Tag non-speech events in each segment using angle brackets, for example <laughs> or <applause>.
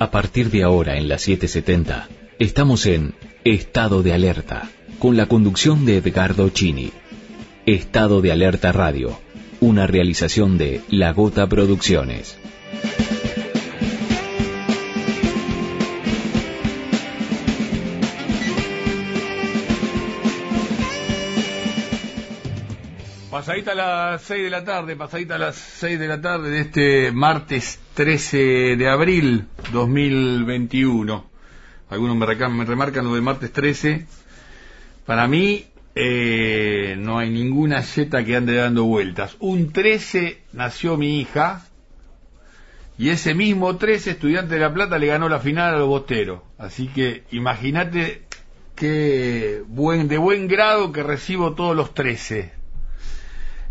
A partir de ahora en la 770, estamos en Estado de Alerta, con la conducción de Edgardo Chini. Estado de Alerta Radio, una realización de La Gota Producciones. Pasadita a las 6 de la tarde, pasadita a las 6 de la tarde de este martes 13 de abril 2021. Algunos me, me remarcan lo de martes 13. Para mí eh, no hay ninguna yeta que ande dando vueltas. Un 13 nació mi hija y ese mismo 13 estudiante de La Plata le ganó la final a los. Así que imagínate qué buen, de buen grado que recibo todos los 13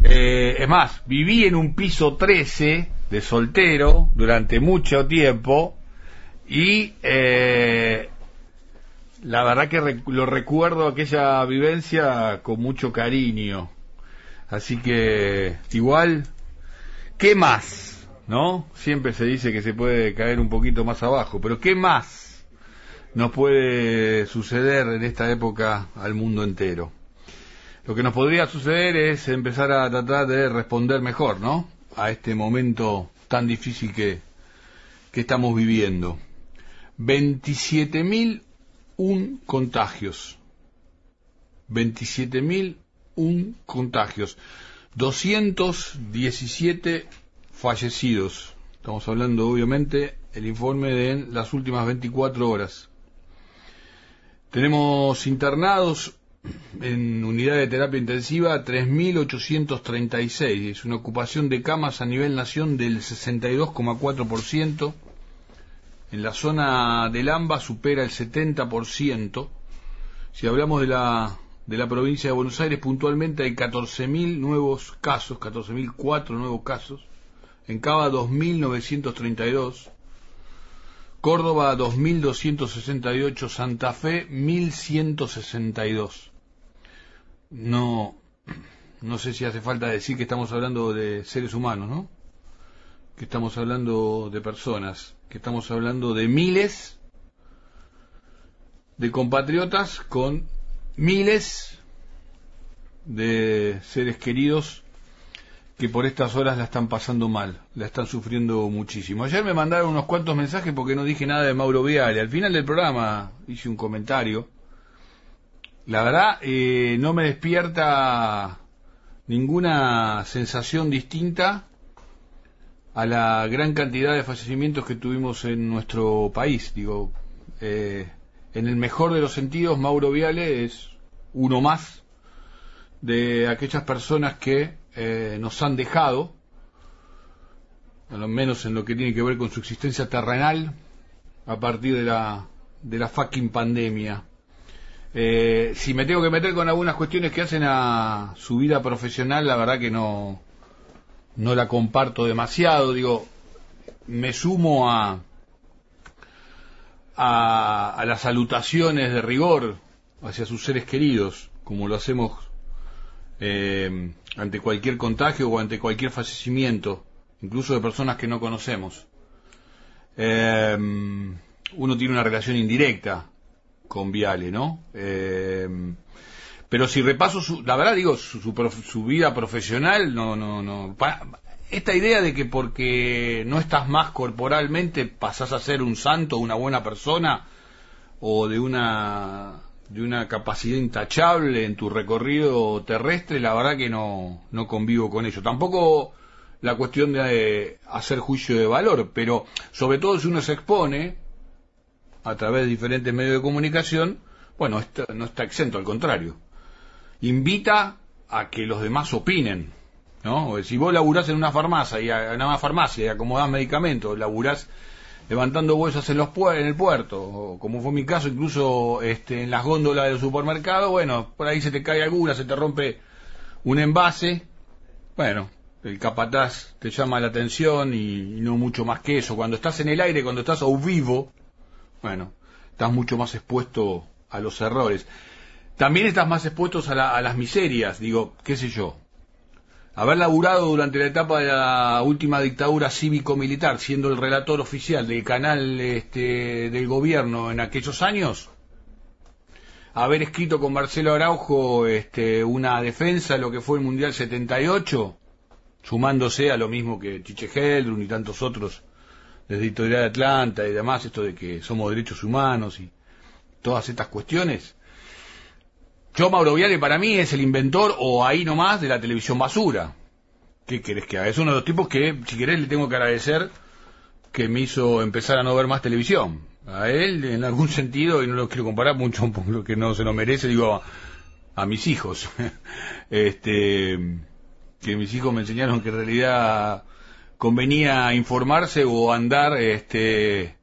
eh, es más, viví en un piso 13 de soltero durante mucho tiempo y eh, la verdad que lo recuerdo aquella vivencia con mucho cariño. Así que igual, ¿qué más? ¿No? Siempre se dice que se puede caer un poquito más abajo, pero ¿qué más nos puede suceder en esta época al mundo entero? Lo que nos podría suceder es empezar a tratar de responder mejor, ¿no? A este momento tan difícil que, que estamos viviendo. 27.001 contagios. 27.001 contagios. 217 fallecidos. Estamos hablando, obviamente, el informe de las últimas 24 horas. Tenemos internados en unidad de terapia intensiva 3.836. Es una ocupación de camas a nivel nación del 62,4%. En la zona del AMBA supera el 70%. Si hablamos de la, de la provincia de Buenos Aires, puntualmente hay 14.000 nuevos casos, 14.004 nuevos casos. En Cava 2.932. Córdoba 2268, Santa Fe 1162 no, no sé si hace falta decir que estamos hablando de seres humanos, ¿no? Que estamos hablando de personas, que estamos hablando de miles de compatriotas con miles de seres queridos que por estas horas la están pasando mal, la están sufriendo muchísimo. Ayer me mandaron unos cuantos mensajes porque no dije nada de Mauro Viale. Al final del programa hice un comentario la verdad eh, no me despierta ninguna sensación distinta a la gran cantidad de fallecimientos que tuvimos en nuestro país. Digo, eh, en el mejor de los sentidos, Mauro Viale es uno más de aquellas personas que eh, nos han dejado, a lo menos en lo que tiene que ver con su existencia terrenal, a partir de la, de la fucking pandemia. Eh, si me tengo que meter con algunas cuestiones que hacen a su vida profesional, la verdad que no, no la comparto demasiado. Digo, me sumo a, a, las salutaciones de rigor hacia sus seres queridos, como lo hacemos eh, ante cualquier contagio o ante cualquier fallecimiento, incluso de personas que no conocemos. Eh, uno tiene una relación indirecta con Viale, ¿no? Eh, pero si repaso su, la verdad digo, su, su, vida profesional, no, no, no. esta idea de que porque no estás más corporalmente pasás a ser un santo, una buena persona, o de una de una capacidad intachable en tu recorrido terrestre, la verdad que no, no convivo con ello. Tampoco la cuestión de hacer juicio de valor, pero sobre todo si uno se expone, a través de diferentes medios de comunicación, bueno, no está exento, al contrario. Invita a que los demás opinen, ¿no? Si vos laburás en una farmacia y en una farmacia y acomodás medicamentos, laburás levantando bolsas en los en el puerto, como fue mi caso, incluso este, en las góndolas del supermercado, bueno, por ahí se te cae alguna, se te rompe un envase, bueno, el capataz te llama la atención y, no mucho más que eso. Cuando estás en el aire, cuando estás a vivo, bueno, estás mucho más expuesto a los errores. También estás más expuesto a, las miserias, digo, qué sé yo. Haber laburado durante la etapa de la última dictadura cívico-militar, siendo el relator oficial del canal este, del gobierno en aquellos años, haber escrito con Marcelo Araujo este, una defensa de lo que fue el Mundial 78, sumándose a lo mismo que Chiche Heldrun y tantos otros desde Editorial Atlanta y demás, esto de que somos derechos humanos y todas estas cuestiones. Yo, Mauro Viale, para mí es el inventor o ahí nomás de la televisión basura. ¿Qué querés que haga? Es uno de los tipos que, si querés, le tengo que agradecer que me hizo empezar a no ver más televisión. A él, en algún sentido, y no lo quiero comparar mucho <laughs> porque no se lo merece, digo, a, mis hijos. <laughs> este, que mis hijos me enseñaron que en realidad convenía informarse o andar este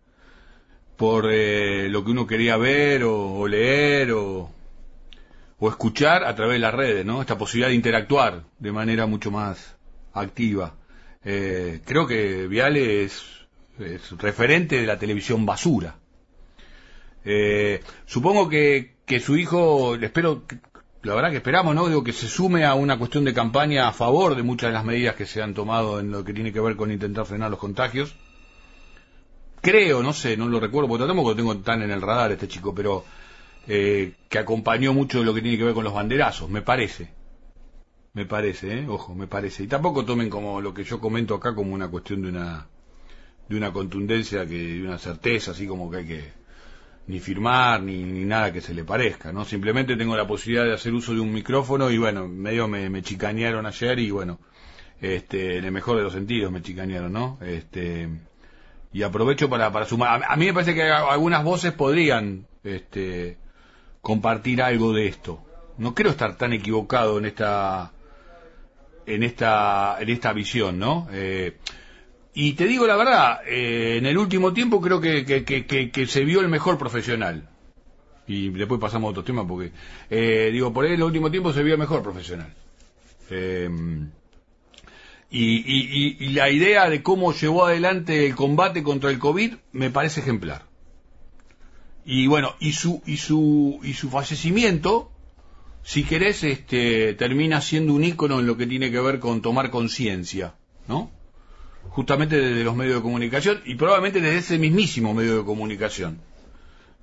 por eh, lo que uno quería ver o, leer o, o, escuchar a través de las redes, ¿no? Esta posibilidad de interactuar de manera mucho más activa. Eh, creo que Viale es, referente de la televisión basura. Eh, supongo que, que su hijo, espero la verdad que esperamos, ¿no? Digo, que se sume a una cuestión de campaña a favor de muchas de las medidas que se han tomado en lo que tiene que ver con intentar frenar los contagios. Creo, no sé, no lo recuerdo, porque tampoco lo tengo tan en el radar este chico, pero eh, que acompañó mucho de lo que tiene que ver con los banderazos, me parece. Me parece, ¿eh? Ojo, me parece. Y tampoco tomen como lo que yo comento acá como una cuestión de una de una contundencia que de una certeza, así como que hay que ni firmar, ni, nada que se le parezca, ¿no? Simplemente tengo la posibilidad de hacer uso de un micrófono y bueno, medio me, me chicanearon ayer y bueno, este, en el mejor de los sentidos me chicanearon, ¿no? Este, y aprovecho para, para sumar. A, mí me parece que algunas voces podrían, este, compartir algo de esto. No creo estar tan equivocado en esta, en esta, en esta visión, ¿no? Eh, y te digo la verdad, eh, en el último tiempo creo que, que, se vio el mejor profesional. Y después pasamos a otro tema porque, eh, digo, por ahí en el último tiempo se vio el mejor profesional. Eh, y, y, la idea de cómo llevó adelante el combate contra el COVID me parece ejemplar. Y bueno, y su, y su, y su fallecimiento, si querés, este, termina siendo un ícono en lo que tiene que ver con tomar conciencia, ¿no? justamente desde los medios de comunicación y probablemente desde ese mismísimo medio de comunicación,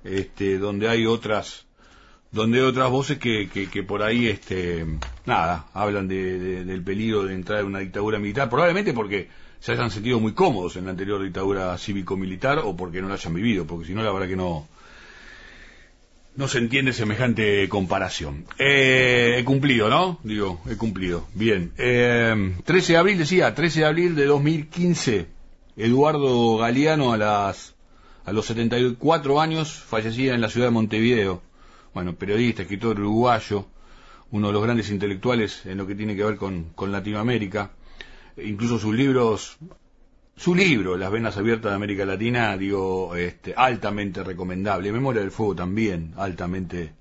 este, donde hay otras, donde hay otras voces que, que, por ahí, este, nada, hablan de, del peligro de entrar en una dictadura militar, probablemente porque se hayan sentido muy cómodos en la anterior dictadura cívico-militar o porque no la hayan vivido, porque si no, la verdad que no, no se entiende semejante comparación. Eh, he cumplido, ¿no? Digo, he cumplido. Bien. Eh, 13 de abril, decía, 13 de abril de 2015, Eduardo Galeano a, las, a los 74 años fallecía en la ciudad de Montevideo. Bueno, periodista, escritor uruguayo, uno de los grandes intelectuales en lo que tiene que ver con, con Latinoamérica. Incluso sus libros su libro, Las Venas Abiertas de América Latina, digo, este, altamente recomendable. Memoria del Fuego también, altamente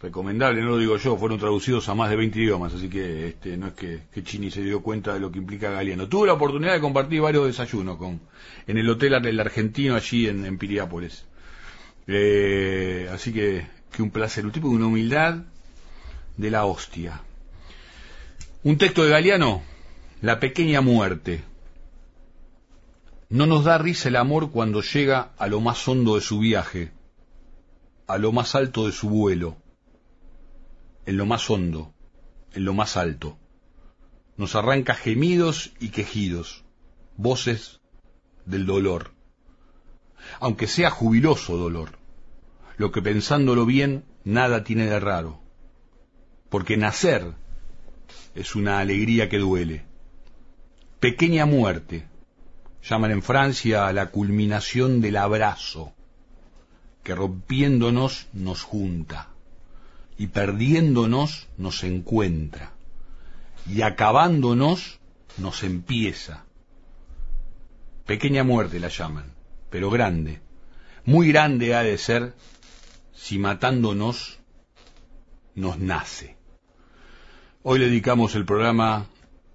recomendable, no lo digo yo, fueron traducidos a más de 20 idiomas, así que este, no es que, Chini se dio cuenta de lo que implica Galeano. Tuve la oportunidad de compartir varios desayunos con, en el hotel del argentino allí en, en Piriápolis. Eh, así que, que un placer, un tipo de una humildad de la hostia. Un texto de Galeano, La pequeña muerte. No nos da risa el amor cuando llega a lo más hondo de su viaje, a lo más alto de su vuelo, en lo más hondo, en lo más alto. Nos arranca gemidos y quejidos, voces del dolor, aunque sea jubiloso dolor, lo que pensándolo bien nada tiene de raro, porque nacer es una alegría que duele. Pequeña muerte, llaman en Francia a la culminación del abrazo, que rompiéndonos nos junta y perdiéndonos nos encuentra y acabándonos nos empieza. Pequeña muerte la llaman, pero grande, muy grande ha de ser si matándonos nos nace. Hoy le dedicamos el programa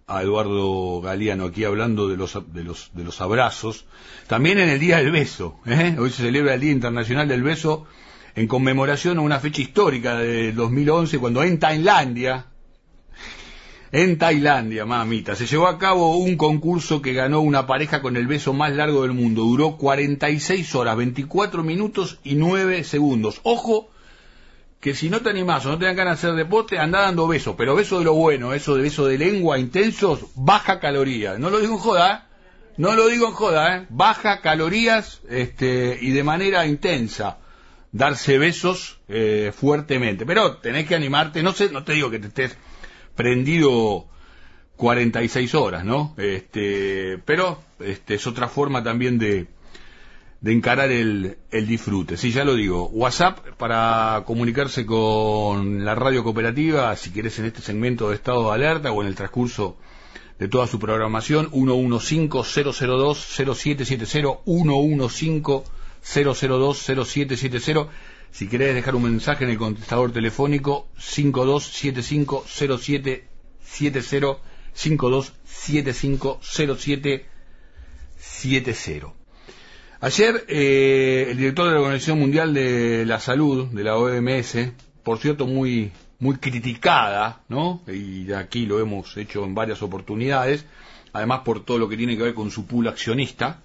a Eduardo Galeano aquí hablando de los, de los, de los abrazos. También en el Día del Beso. ¿eh? Hoy se celebra el Día Internacional del Beso en conmemoración a una fecha histórica de 2011 cuando en Tailandia En Tailandia, mamita, se llevó a cabo un concurso que ganó una pareja con el beso más largo del mundo. Duró 46 horas, 24 minutos y 9 segundos. Ojo, que si no te animás o no te dan ganas de hacer deporte, anda dando besos, pero besos de lo bueno, eso de besos de lengua intensos, baja caloría. No lo digo en joda, ¿eh? no lo digo en joda, ¿eh? baja calorías este, y de manera intensa darse besos eh, fuertemente. Pero tenés que animarte, no sé, no te digo que te estés prendido 46 horas, ¿no? Este, pero este, es otra forma también de, de encarar el, el disfrute. Sí, ya lo digo. WhatsApp para comunicarse con la radio cooperativa, si querés en este segmento de estado de alerta o en el transcurso de toda su programación, 115-002-0770, 115-002-0770. Si querés dejar un mensaje en el contestador telefónico 52750770 52750770. Ayer eh, el director de la Organización Mundial de la Salud, de la OMS, por cierto muy muy criticada, ¿no? Y aquí lo hemos hecho en varias oportunidades, además por todo lo que tiene que ver con su pool accionista,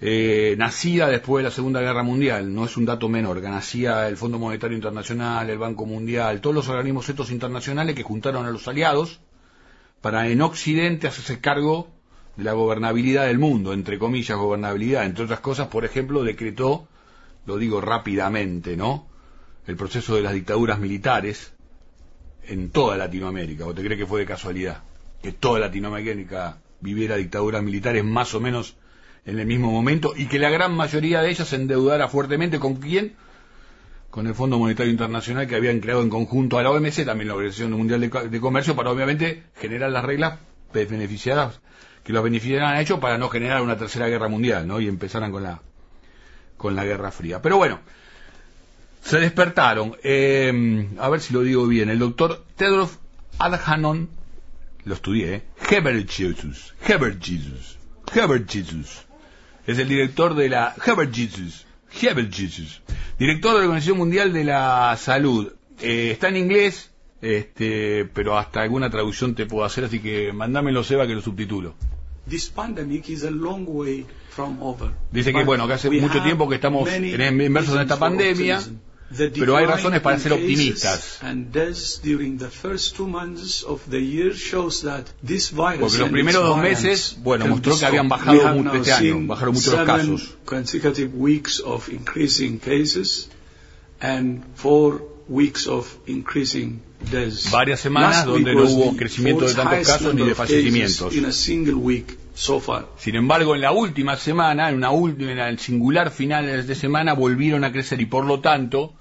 eh, nacida después de la Segunda Guerra Mundial, no es un dato menor, que nacía el Fondo Monetario Internacional, el Banco Mundial, todos los organismos estos internacionales que juntaron a los aliados para en Occidente hacerse cargo de la gobernabilidad del mundo, entre comillas gobernabilidad, entre otras cosas, por ejemplo, decretó, lo digo rápidamente, ¿no? El proceso de las dictaduras militares en toda Latinoamérica, o te crees que fue de casualidad, que toda Latinoamérica viviera dictaduras militares más o menos en el mismo momento y que la gran mayoría de ellas se endeudara fuertemente con quién? Con el Fondo Monetario Internacional que habían creado en conjunto a la OMC, también la Organización Mundial de, Comercio, para obviamente generar las reglas beneficiadas que los beneficiaran hecho para no generar una tercera guerra mundial, ¿no? Y empezaran con la con la Guerra Fría. Pero bueno, se despertaron. Eh, a ver si lo digo bien. El doctor Tedros Adhanom, lo estudié, ¿eh? Jesus Jesus Jesus Es el director de la Jesus Jesus Director de la Organización Mundial de la Salud. Eh, está en inglés, este, pero hasta alguna traducción te puedo hacer, así que mándamelo, Seba, que lo subtitulo. Dice que bueno, que hace mucho tiempo que estamos inmersos en esta pandemia, pero hay razones para ser optimistas. Porque los primeros dos meses, bueno, mostró que habían bajado mucho este año, bajaron mucho los casos. Varias semanas donde no hubo crecimiento de tantos casos ni de fallecimientos. Sin embargo, en la última semana, en una última, en el singular final de semana, volvieron a crecer y por lo tanto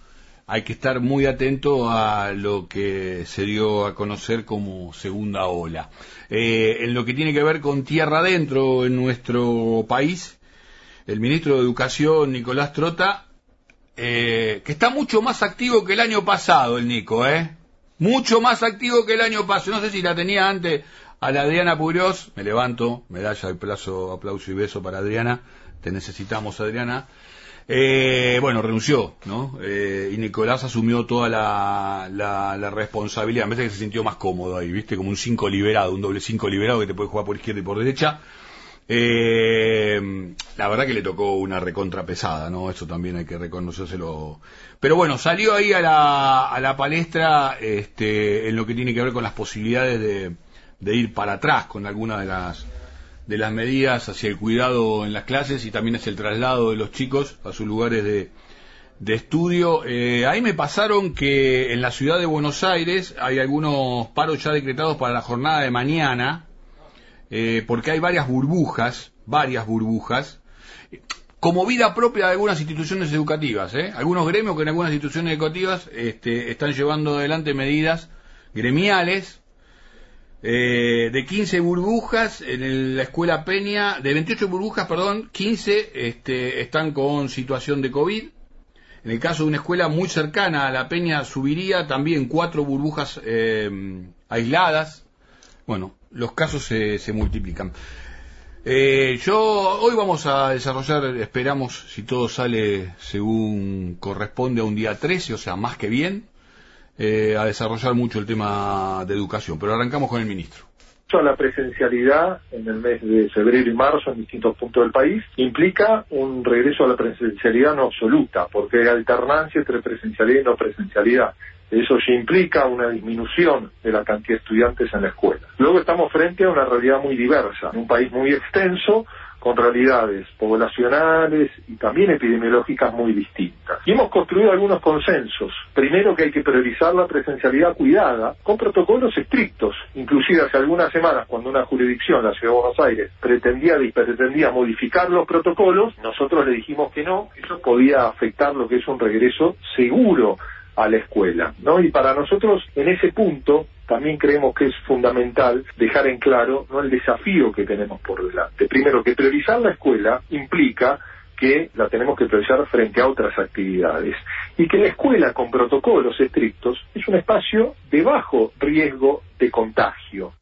hay que estar muy atento a lo que se dio a conocer como segunda ola. Eh, en lo que tiene que ver con tierra adentro en nuestro país, el ministro de Educación, Nicolás Trota, eh, que está mucho más activo que el año pasado, el Nico, ¿eh? Mucho más activo que el año pasado. No sé si la tenía antes a la Adriana Purios. Me levanto, medalla plazo, aplauso y beso para Adriana. Te necesitamos, Adriana. Eh, bueno, renunció, ¿no? Eh, y Nicolás asumió toda la, la, responsabilidad. A veces que se sintió más cómodo ahí, ¿viste? Como un 5 liberado, un doble 5 liberado que te puede jugar por izquierda y por derecha. Eh, la verdad que le tocó una recontra pesada, ¿no? Eso también hay que reconocérselo. Pero bueno, salió ahí a la, a la palestra este, en lo que tiene que ver con las posibilidades de, de ir para atrás con algunas de las de las medidas hacia el cuidado en las clases y también hacia el traslado de los chicos a sus lugares de, de estudio. Eh, ahí me pasaron que en la ciudad de Buenos Aires hay algunos paros ya decretados para la jornada de mañana, eh, porque hay varias burbujas, varias burbujas, como vida propia de algunas instituciones educativas. ¿eh? Algunos gremios que en algunas instituciones educativas este, están llevando adelante medidas gremiales eh, de 15 burbujas en la escuela Peña, de 28 burbujas, perdón, 15 este, están con situación de COVID. En el caso de una escuela muy cercana a la Peña subiría también cuatro burbujas eh, aisladas. Bueno, los casos se, se multiplican. Eh, yo hoy vamos a desarrollar, esperamos si todo sale según corresponde a un día 13, o sea, más que bien, eh, a desarrollar mucho el tema de educación. Pero arrancamos con el ministro la presencialidad en el mes de febrero y marzo en distintos puntos del país implica un regreso a la presencialidad no absoluta, porque hay alternancia entre presencialidad y no presencialidad. Eso ya implica una disminución de la cantidad de estudiantes en la escuela. Luego estamos frente a una realidad muy diversa, un país muy extenso, con realidades poblacionales y también epidemiológicas muy distintas. Y hemos construido algunos consensos. Primero que hay que priorizar la presencialidad cuidada con protocolos estrictos. Inclusive hace algunas semanas cuando una jurisdicción, la Ciudad de Buenos Aires, pretendía, pretendía modificar los protocolos, nosotros le dijimos que no, eso podía afectar lo que es un regreso seguro a la escuela, ¿no? Y para nosotros en ese punto también creemos que es fundamental dejar en claro ¿no? el desafío que tenemos por delante. Primero, que priorizar la escuela implica que la tenemos que priorizar frente a otras actividades y que la escuela con protocolos estrictos es un espacio de bajo riesgo de contagio.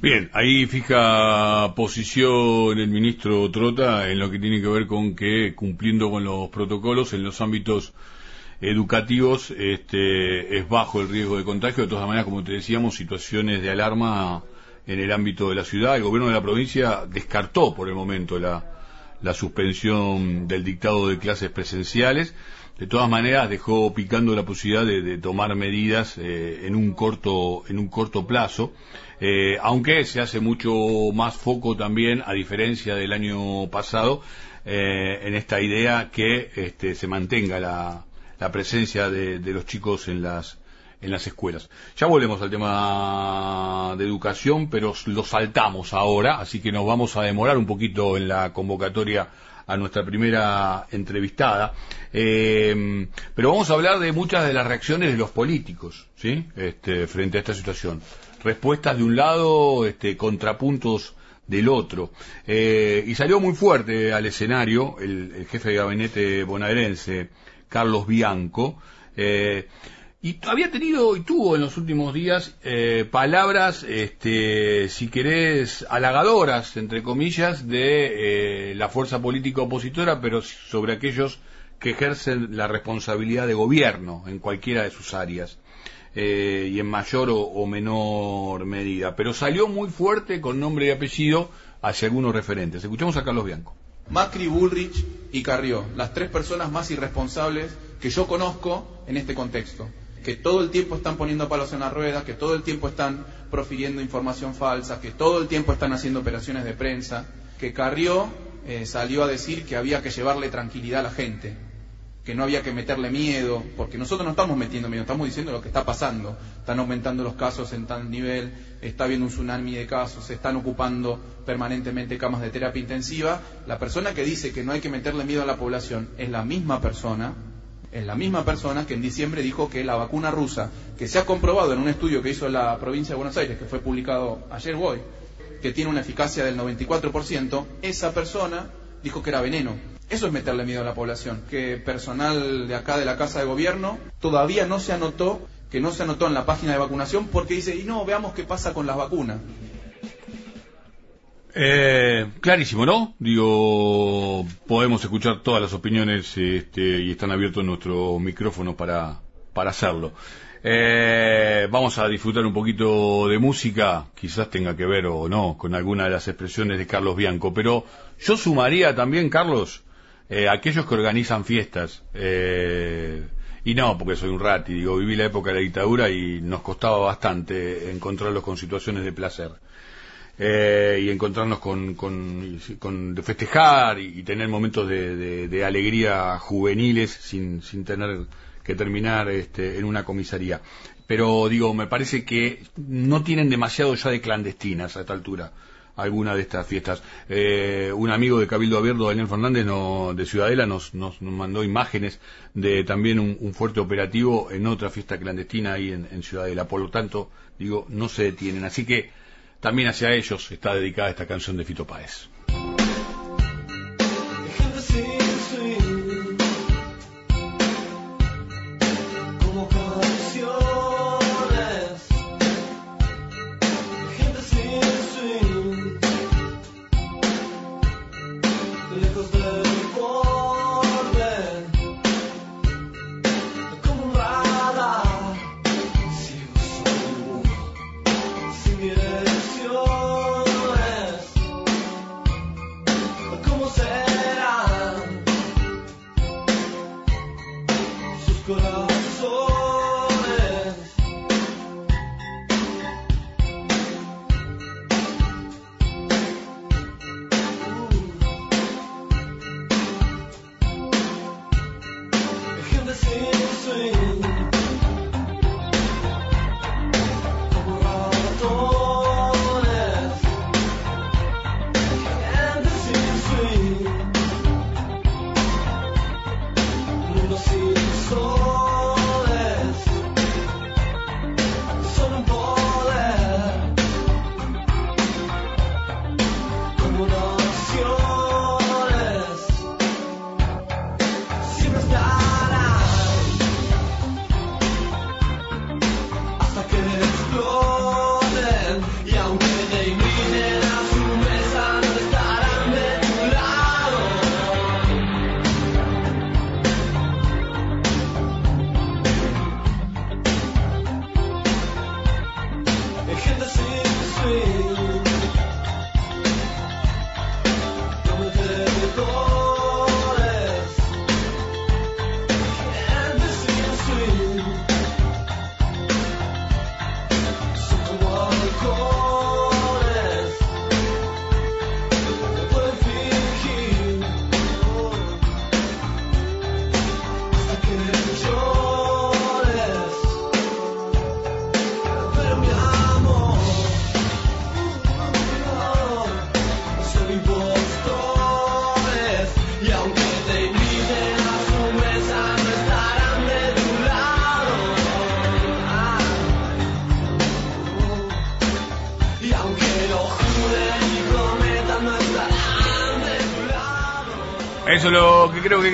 Bien, ahí fija posición el ministro Trota en lo que tiene que ver con que cumpliendo con los protocolos en los ámbitos educativos este, es bajo el riesgo de contagio. De todas maneras, como te decíamos, situaciones de alarma en el ámbito de la ciudad. El gobierno de la provincia descartó por el momento la, la suspensión del dictado de clases presenciales. De todas maneras, dejó picando la posibilidad de, tomar medidas eh, en un corto en un corto plazo, eh, aunque se hace mucho más foco también, a diferencia del año pasado, eh, en esta idea que este, se mantenga la, la presencia de, los chicos en las en las escuelas. Ya volvemos al tema de educación, pero lo saltamos ahora, así que nos vamos a demorar un poquito en la convocatoria a nuestra primera entrevistada. Eh, pero vamos a hablar de muchas de las reacciones de los políticos, ¿sí? Este, frente a esta situación. Respuestas de un lado, este, contrapuntos del otro. Eh, y salió muy fuerte al escenario el, el jefe de gabinete bonaerense, Carlos Bianco, eh, y había tenido y tuvo en los últimos días eh, palabras, este, si querés, halagadoras, entre comillas, de eh, la fuerza política opositora, pero sobre aquellos que ejercen la responsabilidad de gobierno en cualquiera de sus áreas. y en mayor o, menor medida, pero salió muy fuerte con nombre y apellido hacia algunos referentes. Escuchemos a Carlos Bianco. Macri, Bullrich y Carrió, las tres personas más irresponsables que yo conozco en este contexto, que todo el tiempo están poniendo palos en la rueda, que todo el tiempo están profiriendo información falsa, que todo el tiempo están haciendo operaciones de prensa, que Carrió eh, salió a decir que había que llevarle tranquilidad a la gente que no había que meterle miedo, porque nosotros no estamos metiendo miedo, estamos diciendo lo que está pasando. Están aumentando los casos en tal nivel, está habiendo un tsunami de casos, se están ocupando permanentemente camas de terapia intensiva. La persona que dice que no hay que meterle miedo a la población es la misma persona, es la misma persona que en diciembre dijo que la vacuna rusa, que se ha comprobado en un estudio que hizo la provincia de Buenos Aires, que fue publicado ayer hoy, que tiene una eficacia del 94%, esa persona dijo que era veneno. Eso es meterle miedo a la población, que personal de acá de la Casa de Gobierno todavía no se anotó, que no se anotó en la página de vacunación porque dice, y no, veamos qué pasa con las vacunas. Eh, clarísimo, ¿no? Digo, podemos escuchar todas las opiniones este, y están abiertos nuestros micrófonos para, para hacerlo. Eh, vamos a disfrutar un poquito de música, quizás tenga que ver o no con alguna de las expresiones de Carlos Bianco, pero yo sumaría también, Carlos, eh, aquellos que organizan fiestas. Eh, y no, porque soy un rati, digo, viví la época de la dictadura y nos costaba bastante encontrarlos con situaciones de placer. Eh, y encontrarnos con, con, de festejar y, tener momentos de, alegría juveniles sin, sin tener que terminar este, en una comisaría. Pero digo, me parece que no tienen demasiado ya de clandestinas a esta altura alguna de estas fiestas. Eh, un amigo de Cabildo Abierto, Daniel Fernández, de Ciudadela, nos, nos, mandó imágenes de también un, fuerte operativo en otra fiesta clandestina ahí en, en, Ciudadela. Por lo tanto, digo, no se detienen. Así que también hacia ellos está dedicada esta canción de Fito Páez. Union.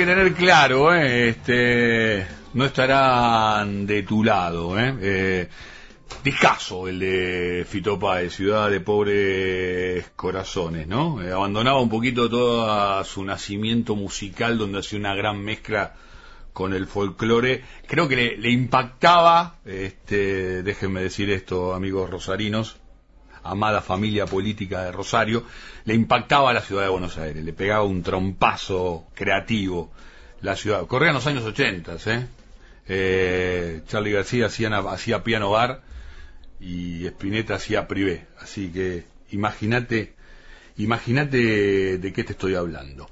Tener claro, ¿eh? Este, no estarán de tu lado, ¿eh? eh Discaso el de Fito de Ciudad de Pobres Corazones, ¿no? Eh, abandonaba un poquito todo su nacimiento musical donde hacía una gran mezcla con el folclore. Creo que le, impactaba, este, déjenme decir esto, amigos rosarinos, amada familia política de Rosario, le impactaba a la ciudad de Buenos Aires, le pegaba un trompazo creativo la ciudad. Corrían los años 80, ¿eh? eh Charlie García hacía, hacía piano bar y Spinetta hacía privé. Así que imagínate, imagínate de qué te estoy hablando.